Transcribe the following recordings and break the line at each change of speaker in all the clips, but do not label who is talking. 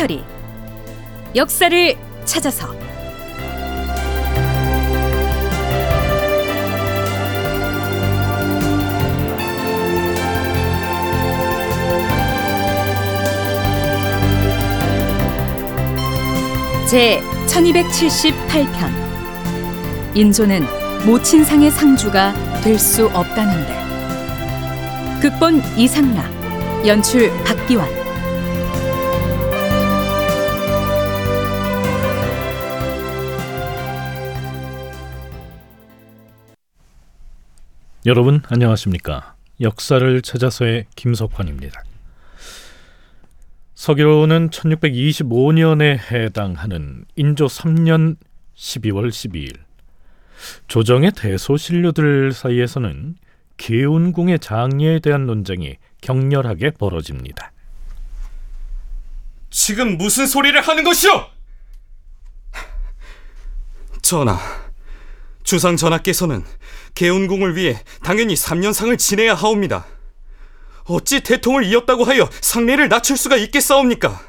다큐멘터리. 역사를 찾아서. 제 1278편. 인조는 모친상의 상주가 될 수 없다는데. 극본 이상락 연출 박기환
여러분 안녕하십니까? 역사를 찾아서의 김석환입니다. 서기로는 1625년에 해당하는 인조 3년 12월 12일 조정의 대소신료들 사이에서는 계운궁의 장례에 대한 논쟁이 격렬하게 벌어집니다.
지금 무슨 소리를 하는 것이오? 전하, 주상 전하께서는 개운궁을 위해 당연히 3년상을 지내야 하옵니다. 어찌 대통을 이었다고 하여 상례를 낮출 수가 있겠사옵니까?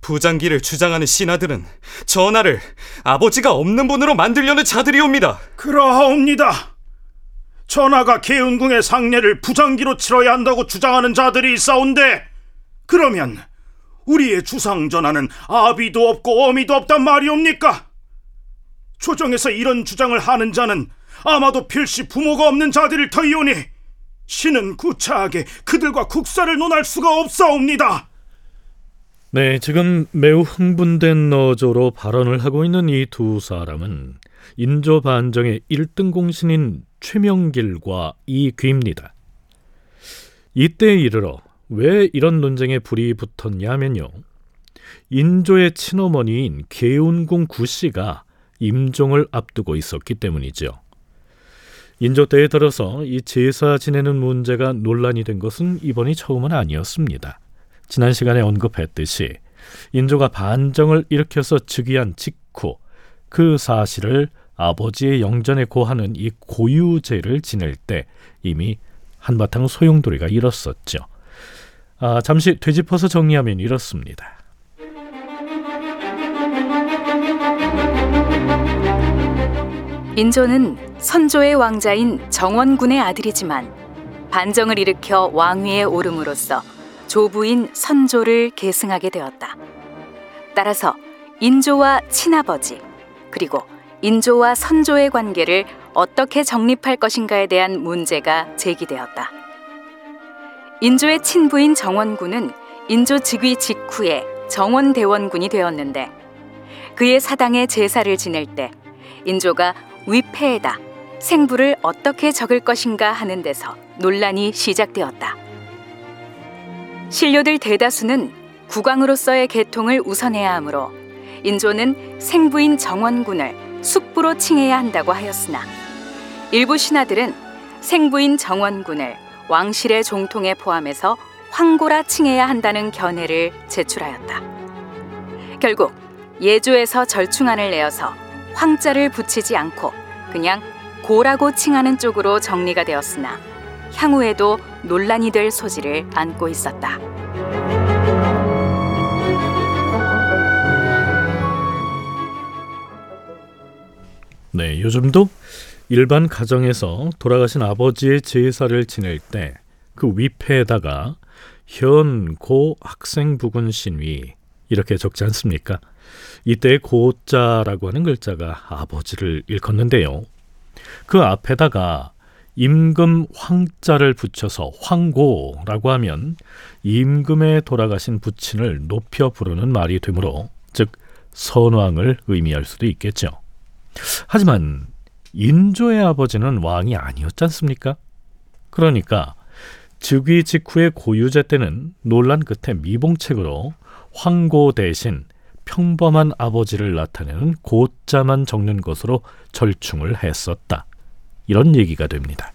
부장기를 주장하는 신하들은 전하를 아버지가 없는 분으로 만들려는 자들이옵니다.
그러하옵니다. 전하가 계운궁의 상례를 부장기로 치러야 한다고 주장하는 자들이 있사온데 그러면 우리의 주상 전하는 아비도 없고 어미도 없단 말이옵니까? 조정에서 이런 주장을 하는 자는 아마도 필시 부모가 없는 자들일 터이오니 신은 구차하게 그들과 국사를 논할 수가 없사옵니다.
네, 지금 매우 흥분된 너조로 발언을 하고 있는 이 두 사람은 인조 반정의 1등 공신인 최명길과 이귀입니다. 이때에 이르러 왜 이런 논쟁에 불이 붙었냐면요. 인조의 친어머니인 계운궁 구씨가 임종을 앞두고 있었기 때문이죠. 인조 때에 들어서 이 제사 지내는 문제가 논란이 된 것은 이번이 처음은 아니었습니다. 지난 시간에 언급했듯이 인조가 반정을 일으켜서 즉위한 직후 그 사실을 아버지의 영전에 고하는 이 고유제를 지낼 때 이미 한바탕 소용돌이가 일었었죠. 아, 잠시 되짚어서 정리하면 이렇습니다.
인조는 선조의 왕자인 정원군의 아들이지만 반정을 일으켜 왕위에 오름으로써 조부인 선조를 계승하게 되었다. 따라서 인조와 친아버지 그리고 인조와 선조의 관계를 어떻게 정립할 것인가에 대한 문제가 제기되었다. 인조의 친부인 정원군은 인조 즉위 직후에 정원대원군이 되었는데 그의 사당에 제사를 지낼 때 인조가 위패에다 생부를 어떻게 적을 것인가 하는 데서 논란이 시작되었다. 신료들 대다수는 국왕으로서의 계통을 우선해야 하므로 인조는 생부인 정원군을 숙부로 칭해야 한다고 하였으나 일부 신하들은 생부인 정원군을 왕실의 종통에 포함해서 황고라 칭해야 한다는 견해를 제출하였다. 결국 예조에서 절충안을 내어서 황자를 붙이지 않고 그냥 고라고 칭하는 쪽으로 정리가 되었으나 향후에도 논란이 될 소지를 안고 있었다.
네, 요즘도 일반 가정에서 돌아가신 아버지의 제사를 지낼 때 그 위패에다가 현고 학생 부군 신위 이렇게 적지 않습니까? 이때 고자라고 하는 글자가 아버지를 일컫는데요. 그 앞에다가 임금 황자를 붙여서 황고라고 하면 임금에 돌아가신 부친을 높여 부르는 말이 되므로 즉 선왕을 의미할 수도 있겠죠. 하지만 인조의 아버지는 왕이 아니었지 않습니까? 그러니까 즉위 직후의 고유제 때는 논란 끝에 미봉책으로 황고 대신 평범한 아버지를 나타내는 고자만 적는 것으로 절충을 했었다. 이런 얘기가 됩니다.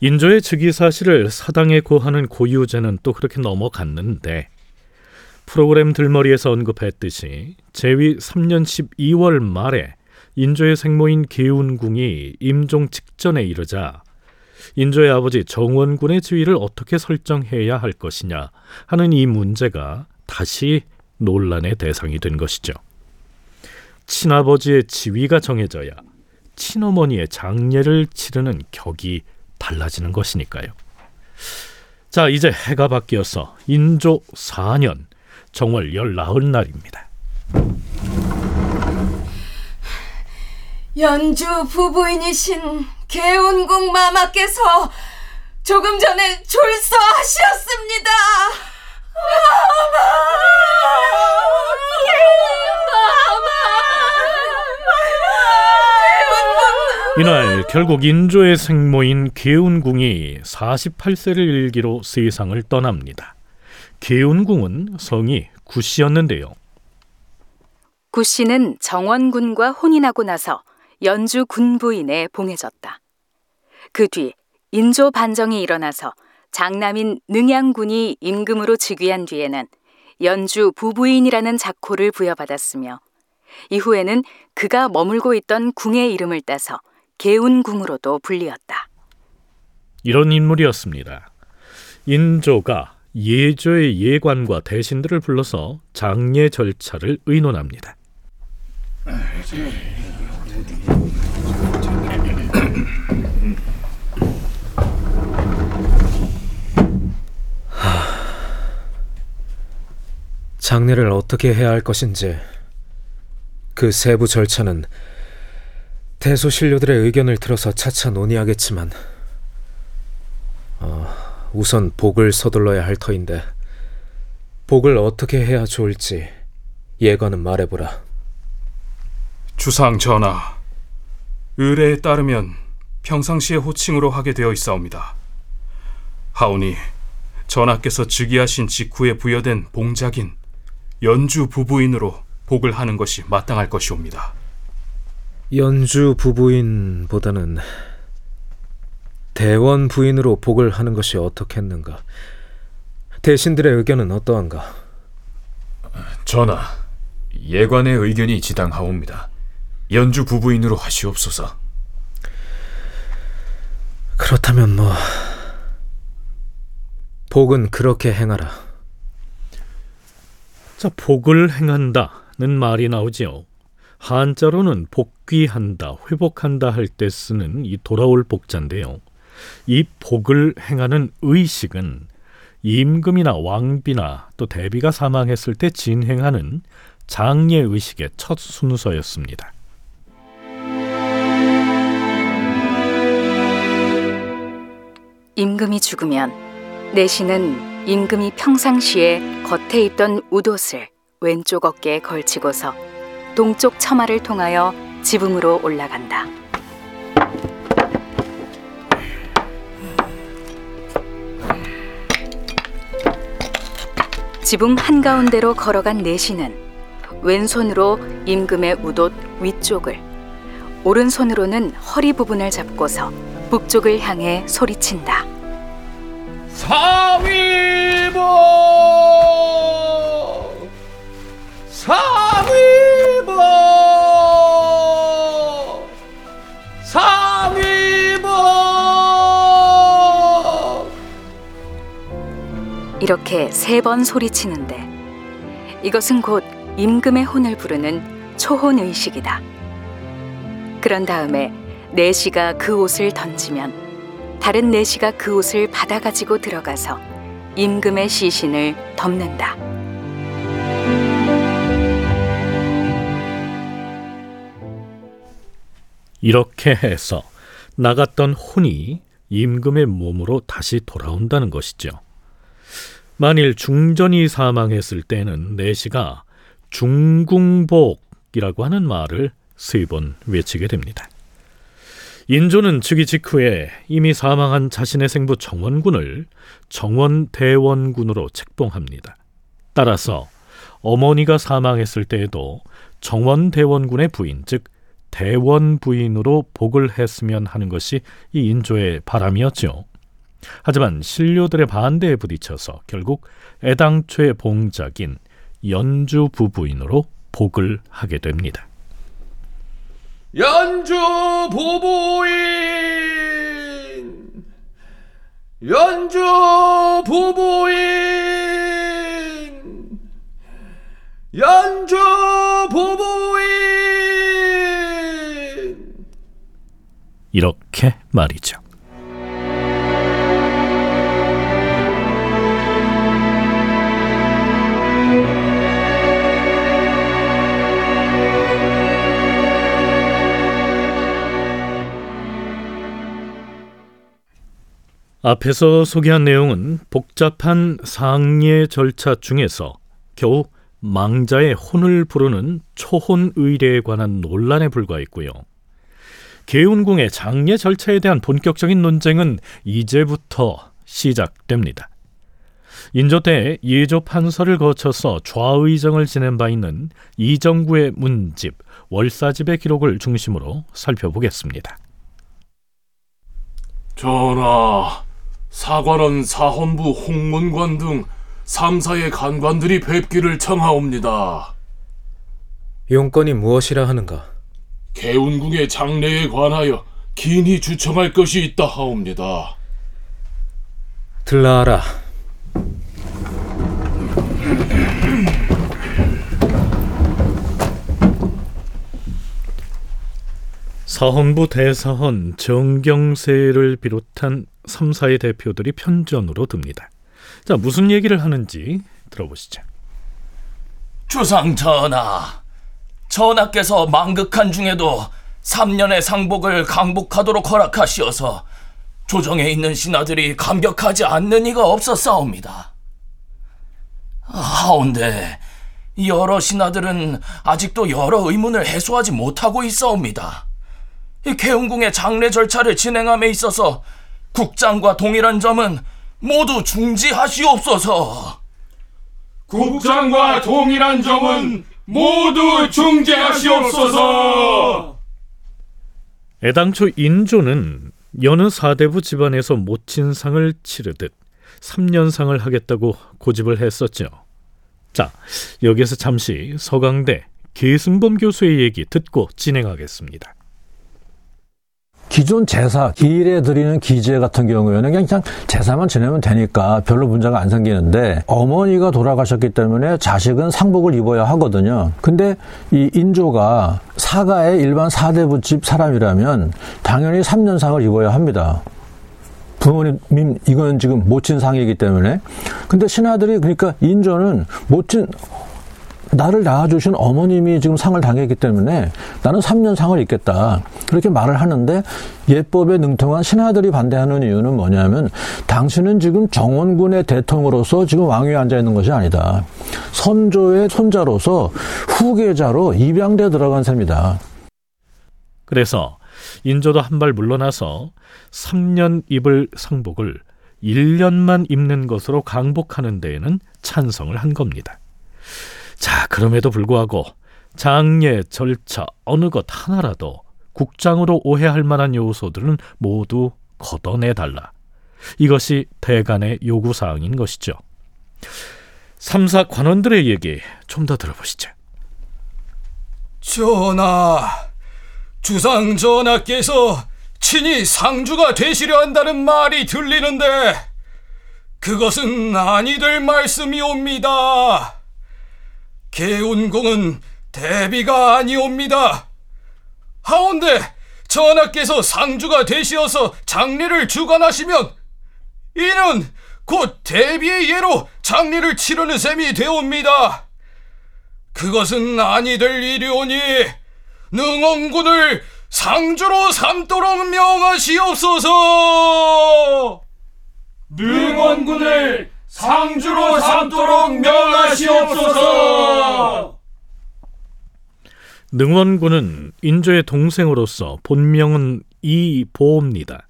인조의 즉위 사실을 사당에 고하는 고유제는 또 그렇게 넘어갔는데 프로그램 들머리에서 언급했듯이 제위 3년 12월 말에 인조의 생모인 계운궁이 임종 직전에 이르자 인조의 아버지 정원군의 지위를 어떻게 설정해야 할 것이냐 하는 이 문제가 다시 논란의 대상이 된 것이죠. 친아버지의 지위가 정해져야 친어머니의 장례를 치르는 격이 달라지는 것이니까요. 자, 이제 해가 바뀌어서 인조 4년 정월 열나흘 날입니다.
연주 부부인이신 개운궁 마마께서 조금 전에 졸서하셨습니다.
이날 결국 인조의 생모인 계운궁이 48세를 일기로 세상을 떠납니다. 계운궁은 성이 구씨였는데요.
구씨는 정원군과 혼인하고 나서 연주 군부인에 봉해졌다. 그 뒤 인조 반정이 일어나서 장남인 능양군이 임금으로 즉위한 뒤에는 연주 부부인이라는 작호를 부여받았으며 이후에는 그가 머물고 있던 궁의 이름을 따서 개운궁으로도 불리었다.
이런 인물이었습니다. 인조가 예조의 예관과 대신들을 불러서 장례 절차를 의논합니다.
장례를 어떻게 해야 할 것인지 그 세부 절차는 대소신료들의 의견을 들어서 차차 논의하겠지만 어, 우선 복을 서둘러야 할 터인데 복을 어떻게 해야 좋을지 예관은 말해보라.
주상 전하, 의례에 따르면 평상시에 호칭으로 하게 되어 있사옵니다. 하오니 전하께서 즉위하신 직후에 부여된 봉작인 연주 부부인으로 복을 하는 것이 마땅할 것이옵니다.
연주 부부인보다는 대원 부인으로 복을 하는 것이 어떻겠는가? 대신들의 의견은 어떠한가?
전하, 예관의 의견이 지당하옵니다. 연주 부부인으로 하시옵소서.
그렇다면 뭐 복은 그렇게 행하라.
자, 복을 행한다는 말이 나오지요. 한자로는 복귀한다, 회복한다 할 때 쓰는 이 돌아올 복자인데요. 이 복을 행하는 의식은 임금이나 왕비나 또 대비가 사망했을 때 진행하는 장례 의식의 첫 순서였습니다.
임금이 죽으면 내시는 임금이 평상시에 겉에 입던 웃옷을 왼쪽 어깨에 걸치고서 동쪽 처마를 통하여 지붕으로 올라간다. 지붕 한가운데로 걸어간 내시는 왼손으로 임금의 웃옷 위쪽을 오른손으로는 허리 부분을 잡고서 북쪽을 향해 소리친다.
사위보! 사
이렇게 세 번 소리치는데 이것은 곧 임금의 혼을 부르는 초혼 의식이다. 그런 다음에 내시가 그 옷을 던지면 다른 내시가 그 옷을 받아 가지고 들어가서 임금의 시신을 덮는다.
이렇게 해서 나갔던 혼이 임금의 몸으로 다시 돌아온다는 것이죠. 만일 중전이 사망했을 때는 내시가 중궁복이라고 하는 말을 세 번 외치게 됩니다. 인조는 즉위 직후에 이미 사망한 자신의 생부 정원군을 정원대원군으로 책봉합니다. 따라서 어머니가 사망했을 때에도 정원대원군의 부인, 즉 대원 부인으로 복을 했으면 하는 것이 이 인조의 바람이었죠. 하지만 신료들의 반대에 부딪혀서 결국 애당초의 봉작인 연주 부부인으로 복을 하게 됩니다.
연주 부부인 연주 부부인 연주 부부인
이렇게 말이죠. 앞에서 소개한 내용은 복잡한 상례 절차 중에서 겨우 망자의 혼을 부르는 초혼 의례에 관한 논란에 불과했고요. 계운궁의 장례 절차에 대한 본격적인 논쟁은 이제부터 시작됩니다. 인조 때 예조 판서를 거쳐서 좌의정을 지낸 바 있는 이정구의 문집, 월사집의 기록을 중심으로 살펴보겠습니다.
전하, 사관원 사헌부 홍문관 등 3사의 간관들이 뵙기를 청하옵니다.
용건이 무엇이라 하는가?
개운궁의 장례에 관하여 긴히 주청할 것이 있다 하옵니다.
들라하라.
사헌부 대사헌 정경세를 비롯한 3사의 대표들이 편전으로 듭니다. 자, 무슨 얘기를 하는지 들어보시죠.
주상 전하, 전하께서 망극한 중에도 3년의 상복을 강복하도록 허락하시어서 조정에 있는 신하들이 감격하지 않는 이가 없었사옵니다. 하온데 여러 신하들은 아직도 여러 의문을 해소하지 못하고 있사옵니다. 이 개운궁의 장례 절차를 진행함에 있어서 국장과 동일한 점은 모두 중지하시옵소서.
국장과 동일한 점은 모두 중재하시옵소서.
애당초 인조는 여느 사대부 집안에서 모친상을 치르듯 3년상을 하겠다고 고집을 했었죠. 자, 여기서 잠시 서강대 계승범 교수의 얘기 듣고 진행하겠습니다.
기존 제사, 기일에 드리는 기재 같은 경우에는 그냥, 제사만 지내면 되니까 별로 문제가 안 생기는데 어머니가 돌아가셨기 때문에 자식은 상복을 입어야 하거든요. 근데 이 인조가 사가의 일반 사대부집 사람이라면 당연히 3년상을 입어야 합니다. 부모님 이건 지금 모친 상이기 때문에 근데 신하들이 그러니까 인조는 모친 나를 낳아주신 어머님이 지금 상을 당했기 때문에 나는 3년 상을 입겠다. 그렇게 말을 하는데 예법에 능통한 신하들이 반대하는 이유는 뭐냐면 당신은 지금 정원군의 대통으로서 지금 왕위에 앉아 있는 것이 아니다. 선조의 손자로서 후계자로 입양돼 들어간 셈이다.
그래서 인조도 한 발 물러나서 3년 입을 상복을 1년만 입는 것으로 강복하는 데에는 찬성을 한 겁니다. 자, 그럼에도 불구하고 장례, 절차 어느 것 하나라도 국장으로 오해할 만한 요소들은 모두 걷어내 달라. 이것이 대간의 요구 사항인 것이죠. 3사 관원들의 얘기 좀 더 들어보시죠.
전하, 주상 전하께서 친히 상주가 되시려 한다는 말이 들리는데 그것은 아니 될 말씀이옵니다. 개운공은 대비가 아니옵니다. 하온데 전하께서 상주가 되시어서 장례를 주관하시면 이는 곧 대비의 예로 장례를 치르는 셈이 되옵니다. 그것은 아니 될 일이오니 능원군을 상주로 삼도록 명하시옵소서.
능원군을 상주로 삼도록 명하시옵소서.
능원군은 인조의 동생으로서 본명은 이보입니다.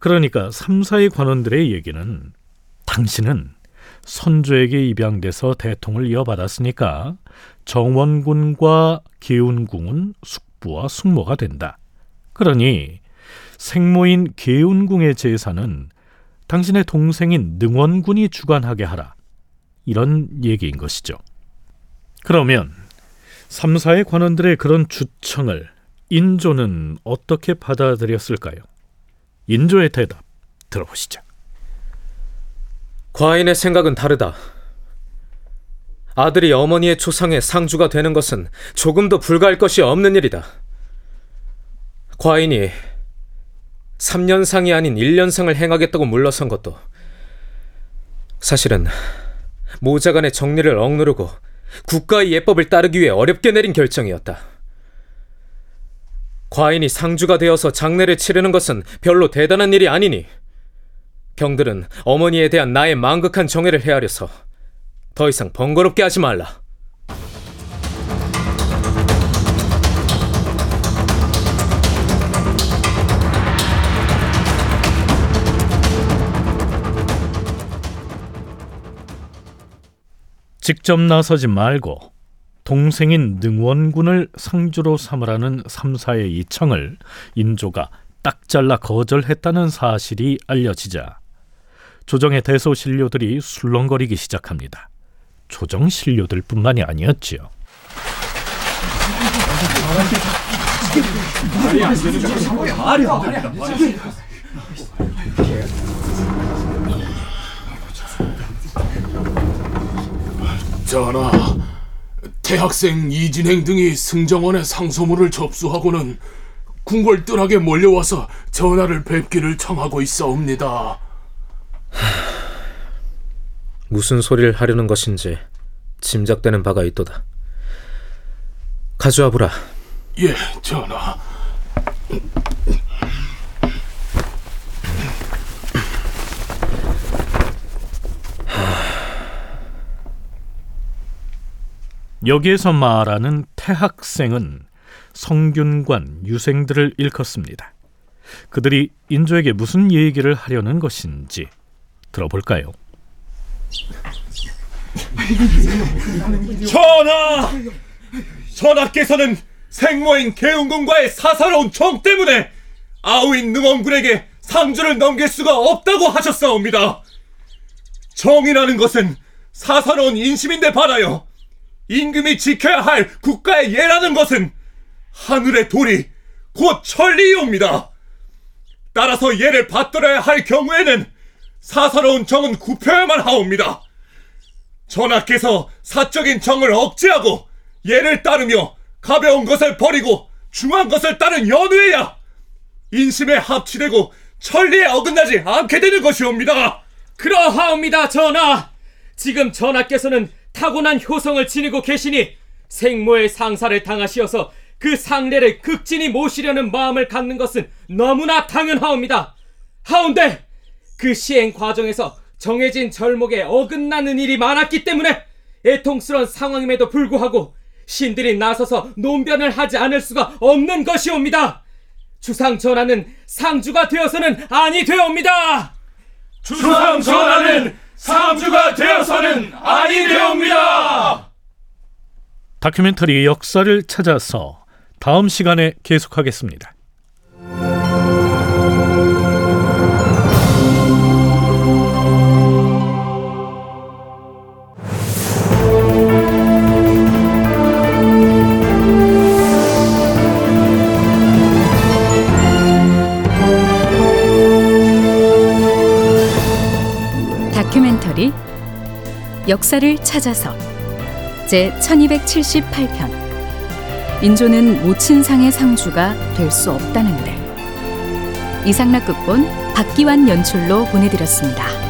그러니까 3사의 관원들의 얘기는 당신은 선조에게 입양돼서 대통을 이어받았으니까 정원군과 계운궁은 숙부와 숙모가 된다. 그러니 생모인 계운궁의 제사는 당신의 동생인 능원군이 주관하게 하라. 이런 얘기인 것이죠. 그러면 삼사의 관원들의 그런 주청을 인조는 어떻게 받아들였을까요? 인조의 대답 들어보시죠.
과인의 생각은 다르다. 아들이 어머니의 초상의 상주가 되는 것은 조금도 불가할 것이 없는 일이다. 과인이 3년상이 아닌 1년상을 행하겠다고 물러선 것도 사실은 모자간의 정리를 억누르고 국가의 예법을 따르기 위해 어렵게 내린 결정이었다. 과인이 상주가 되어서 장례를 치르는 것은 별로 대단한 일이 아니니 경들은 어머니에 대한 나의 망극한 정의를 헤아려서 더 이상 번거롭게 하지 말라.
직접 나서지 말고 동생인 능원군을 상주로 삼으라는 삼사의 이청을 인조가 딱 잘라 거절했다는 사실이 알려지자 조정의 대소신료들이 술렁거리기 시작합니다. 조정 신료들 뿐만이 아니었지요.
전하, 대학생 이진행 등이 승정원의 상소문을 접수하고는 궁궐뜰하게 몰려와서 전하를 뵙기를 청하고 있사옵니다.
무슨 소리를 하려는 것인지 짐작되는 바가 있도다. 가져와 보라.
예, 전하.
여기에서 말하는 태학생은 성균관 유생들을 일컫습니다. 그들이 인조에게 무슨 얘기를 하려는 것인지 들어볼까요?
전하! 전하께서는 생모인 계운군과의 사사로운 정 때문에 아우인 능원군에게 상주를 넘길 수가 없다고 하셨사옵니다. 정이라는 것은 사사로운 인심인데 받아요. 임금이 지켜야 할 국가의 예라는 것은 하늘의 도리, 곧 천리이옵니다. 따라서 예를 받들어야 할 경우에는 사사로운 정은 굽혀야만 하옵니다. 전하께서 사적인 정을 억제하고 예를 따르며 가벼운 것을 버리고 중한 것을 따른 연후에야 인심에 합치되고 천리에 어긋나지 않게 되는 것이옵니다.
그러하옵니다, 전하. 지금 전하께서는 타고난 효성을 지니고 계시니 생모의 상사를 당하시어서 그 상례를 극진히 모시려는 마음을 갖는 것은 너무나 당연하옵니다. 하운데 그 시행 과정에서 정해진 절목에 어긋나는 일이 많았기 때문에 애통스러운 상황임에도 불구하고 신들이 나서서 논변을 하지 않을 수가 없는 것이옵니다. 주상 전하는 상주가 되어서는 아니 되옵니다.
주상 전하는 상주가 되어서는 아니 되옵니다.
다큐멘터리 역사를 찾아서 다음 시간에 계속하겠습니다.
역사를 찾아서. 제 1278편. 인조는 모친상의 상주가 될 수 없다는데. 이상락 극본 박기환 연출로 보내드렸습니다.